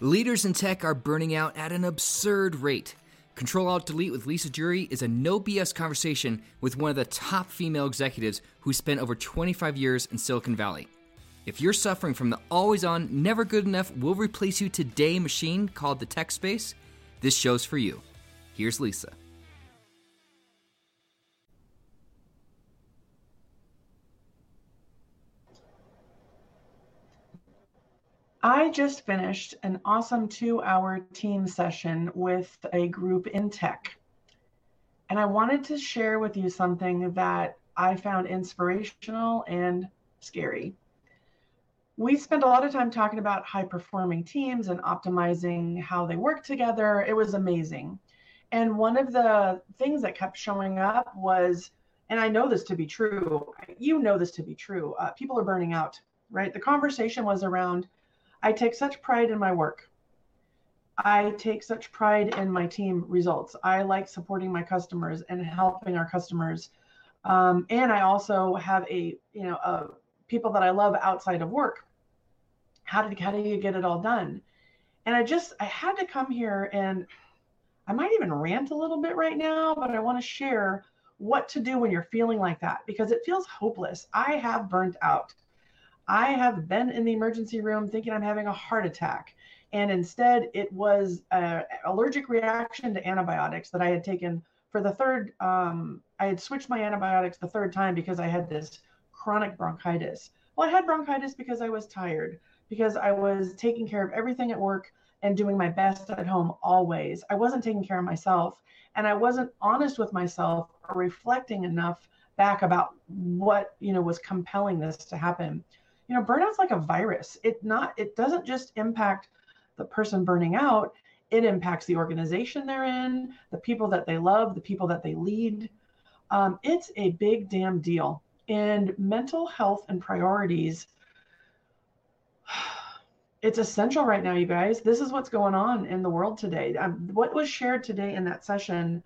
Leaders in tech are burning out at an absurd rate. Control Alt Delete with Lisa Jury is a no BS conversation with one of the top female executives who spent over 25 years in Silicon Valley. If you're suffering from the always on, never good enough, will replace you today machine called the tech space, this show's for you. Here's Lisa. I just finished an awesome two hour team session with a group in tech. And I wanted to share with you something that I found inspirational and scary. We spent a lot of time talking about high performing teams and optimizing how they work together. It was amazing. And one of the things that kept showing up was, and I know this to be true, you know this to be true, uh, people are burning out, right? The conversation was around I take such pride in my work. I take such pride in my team results. I like supporting my customers and helping our customers. Um, and I also have a, you know, uh, people that I love outside of work. How did how do you get it all done? And I just I had to come here and I might even rant a little bit right now, but I want to share what to do when you're feeling like that because it feels hopeless. I have burnt out. I have been in the emergency room thinking I'm having a heart attack. And instead, it was an allergic reaction to antibiotics that I had taken for the third. Um, I had switched my antibiotics the third time because I had this chronic bronchitis. Well, I had bronchitis because I was tired, because I was taking care of everything at work and doing my best at home always. I wasn't taking care of myself, and I wasn't honest with myself or reflecting enough back about what you know was compelling this to happen you know burnout's like a virus. It not it doesn't just impact the person burning out. It impacts the organization they're in the people that they love the people that they lead. Um, it's a big damn deal. And mental health and priorities it's essential right now you guys. This is what's going on in the world today. Um, what was shared today in that session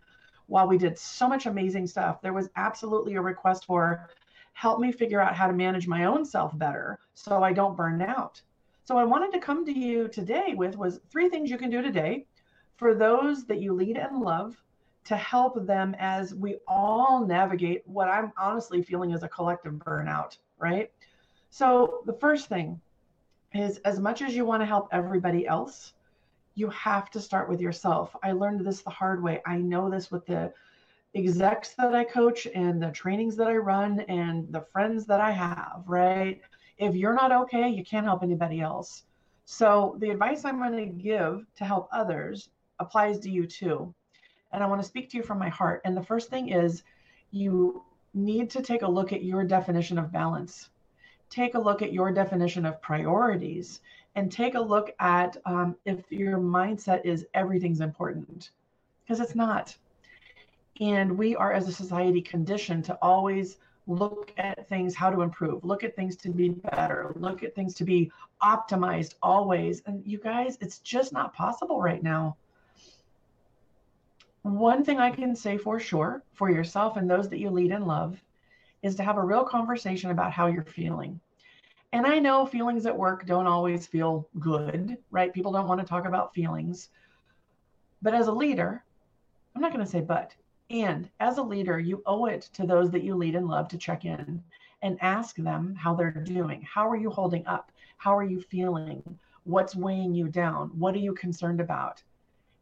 while we did so much amazing stuff there was absolutely a request for help me figure out how to manage my own self better so I don't burn out. So I wanted to come to you today with was three things you can do today for those that you lead and love to help them as we all navigate what I'm honestly feeling is a collective burnout, right? So the first thing is as much as you want to help everybody else, you have to start with yourself. I learned this the hard way. I know this with the execs that I coach and the trainings that I run and the friends that I have, right? If you're not okay, you can't help anybody else. So the advice I'm going to give to help others applies to you too. And I want to speak to you from my heart. And the first thing is you need to take a look at your definition of balance. Take a look at your definition of priorities and take a look at um, if your mindset is everything's important because it's not and we are, as a society, conditioned to always look at things how to improve, look at things to be better, look at things to be optimized always. And you guys, it's just not possible right now. One thing I can say for sure for yourself and those that you lead and love is to have a real conversation about how you're feeling. And I know feelings at work don't always feel good, right? People don't want to talk about feelings. But as a leader, I'm not going to say but. And as a leader, you owe it to those that you lead and love to check in and ask them how they're doing. How are you holding up? How are you feeling? What's weighing you down? What are you concerned about?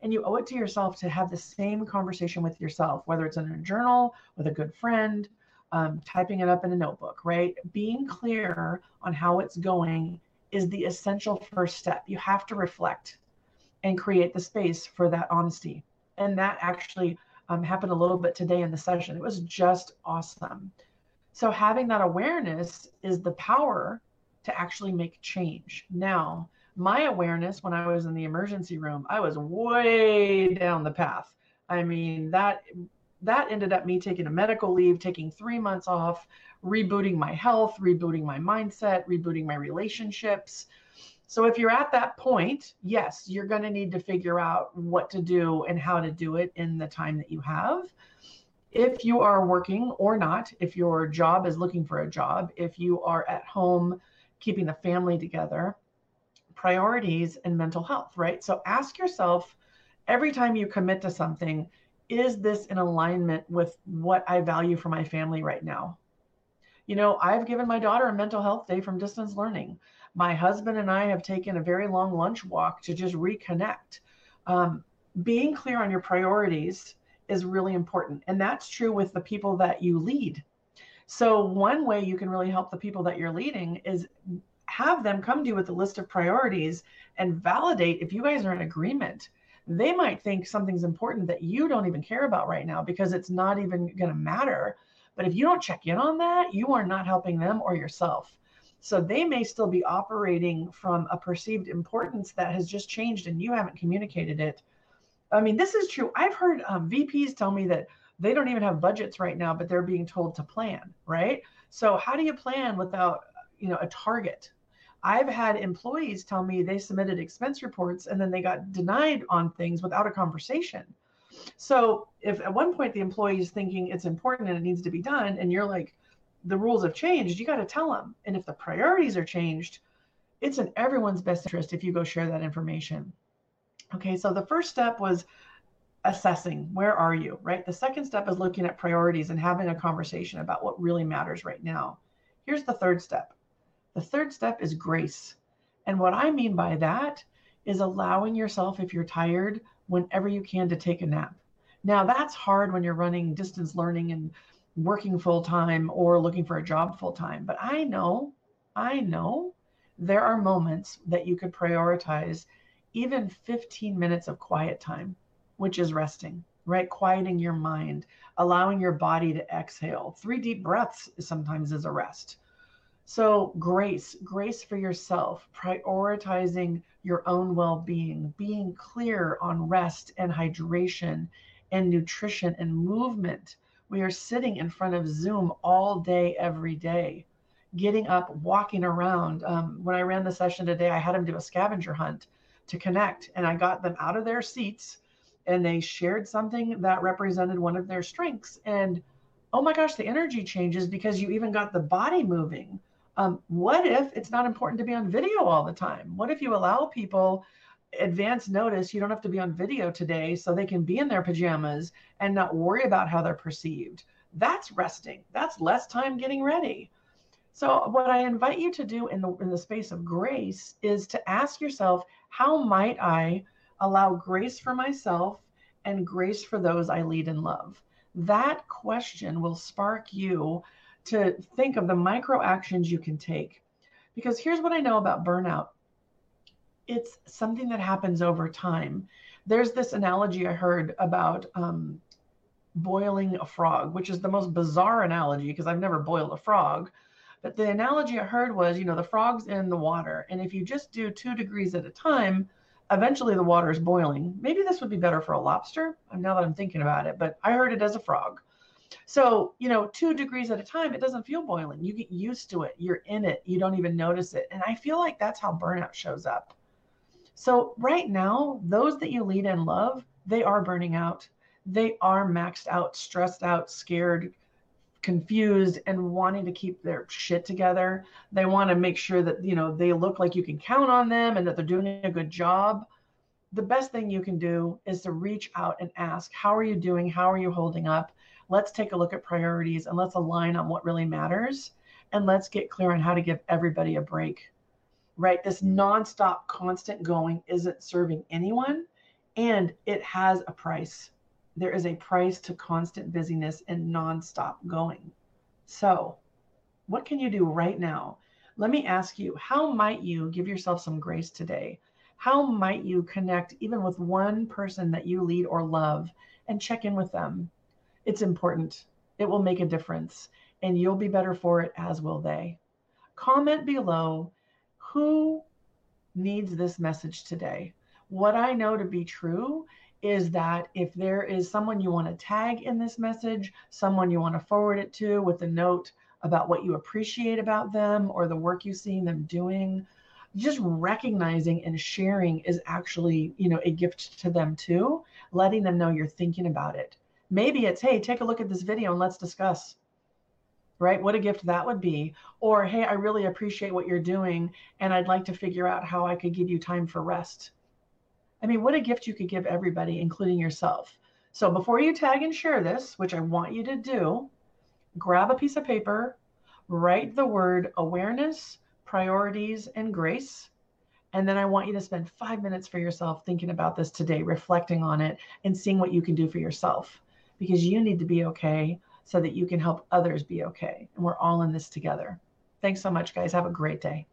And you owe it to yourself to have the same conversation with yourself, whether it's in a journal, with a good friend, um, typing it up in a notebook, right? Being clear on how it's going is the essential first step. You have to reflect and create the space for that honesty. And that actually um, happened a little bit today in the session. It was just awesome. So having that awareness is the power to actually make change. Now, my awareness when I was in the emergency room, I was way down the path. I mean, that that ended up me taking a medical leave, taking 3 months off, rebooting my health, rebooting my mindset, rebooting my relationships, so if you're at that point, yes, you're going to need to figure out what to do and how to do it in the time that you have. If you are working or not, if your job is looking for a job, if you are at home keeping the family together, priorities and mental health, right? So ask yourself every time you commit to something, is this in alignment with what I value for my family right now? You know, I've given my daughter a mental health day from distance learning. My husband and I have taken a very long lunch walk to just reconnect. Um, being clear on your priorities is really important. And that's true with the people that you lead. So, one way you can really help the people that you're leading is have them come to you with a list of priorities and validate if you guys are in agreement. They might think something's important that you don't even care about right now because it's not even going to matter. But if you don't check in on that, you are not helping them or yourself. So they may still be operating from a perceived importance that has just changed and you haven't communicated it. I mean, this is true. I've heard um, VPs tell me that they don't even have budgets right now, but they're being told to plan, right? So how do you plan without, you know, a target? I've had employees tell me they submitted expense reports and then they got denied on things without a conversation. So if at one point the employee is thinking it's important and it needs to be done, and you're like, the rules have changed, you got to tell them. And if the priorities are changed, it's in everyone's best interest if you go share that information. Okay, so the first step was assessing where are you, right? The second step is looking at priorities and having a conversation about what really matters right now. Here's the third step. The third step is grace. And what I mean by that is allowing yourself, if you're tired, whenever you can to take a nap. Now, that's hard when you're running distance learning and working full time or looking for a job full time. But I know, I know there are moments that you could prioritize even 15 minutes of quiet time, which is resting, right? Quieting your mind, allowing your body to exhale. Three deep breaths sometimes is a rest. So, grace, grace for yourself, prioritizing your own well being, being clear on rest and hydration and nutrition and movement we are sitting in front of Zoom all day, every day, getting up, walking around. Um, when I ran the session today, I had them do a scavenger hunt to connect, and I got them out of their seats and they shared something that represented one of their strengths. And oh my gosh, the energy changes because you even got the body moving. Um, what if it's not important to be on video all the time? What if you allow people advance notice? You don't have to be on video today so they can be in their pajamas and not worry about how they're perceived. That's resting. That's less time getting ready. So what i invite you to do in the in the space of grace is to ask yourself how might i allow grace for myself and grace for those i lead and love? That question will spark you to think of the micro actions you can take because here's what i know about burnout it's something that happens over time. There's this analogy I heard about um, boiling a frog, which is the most bizarre analogy because I've never boiled a frog. But the analogy I heard was, you know, the frog's in the water, and if you just do two degrees at a time, eventually the water is boiling. Maybe this would be better for a lobster. Now that I'm thinking about it, but I heard it as a frog. So, you know, two degrees at a time, it doesn't feel boiling. You get used to it. You're in it. You don't even notice it. And I feel like that's how burnout shows up. So, right now, those that you lead and love, they are burning out. They are maxed out, stressed out, scared, confused, and wanting to keep their shit together. They want to make sure that, you know, they look like you can count on them and that they're doing a good job. The best thing you can do is to reach out and ask, How are you doing? How are you holding up? Let's take a look at priorities and let's align on what really matters. And let's get clear on how to give everybody a break right? This nonstop, constant going isn't serving anyone and it has a price. There is a price to constant busyness and nonstop going. So, what can you do right now? Let me ask you, how might you give yourself some grace today? How might you connect even with one person that you lead or love and check in with them? It's important. It will make a difference, and you'll be better for it, as will they. Comment below who needs this message today? What I know to be true is that if there is someone you want to tag in this message, someone you want to forward it to with a note about what you appreciate about them or the work you've seen them doing, just recognizing and sharing is actually, you know, a gift to them too, letting them know you're thinking about it. Maybe it's, hey, take a look at this video and let's discuss. right? What a gift that would be. Or, hey, I really appreciate what you're doing and I'd like to figure out how I could give you time for rest. I mean, what a gift you could give everybody, including yourself. So before you tag and share this, which I want you to do, grab a piece of paper, write the word awareness, priorities, and grace. And then I want you to spend five minutes for yourself thinking about this today, reflecting on it, and seeing what you can do for yourself because you need to be okay so that you can help others be okay. And we're all in this together. Thanks so much, guys. Have a great day.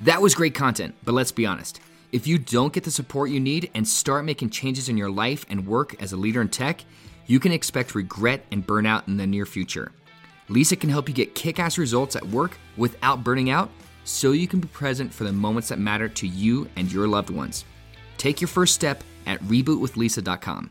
That was great content, but let's be honest. If you don't get the support you need and start making changes in your life and work as a leader in tech, you can expect regret and burnout in the near future. Lisa can help you get kick ass results at work without burning out so you can be present for the moments that matter to you and your loved ones. Take your first step at rebootwithlisa.com.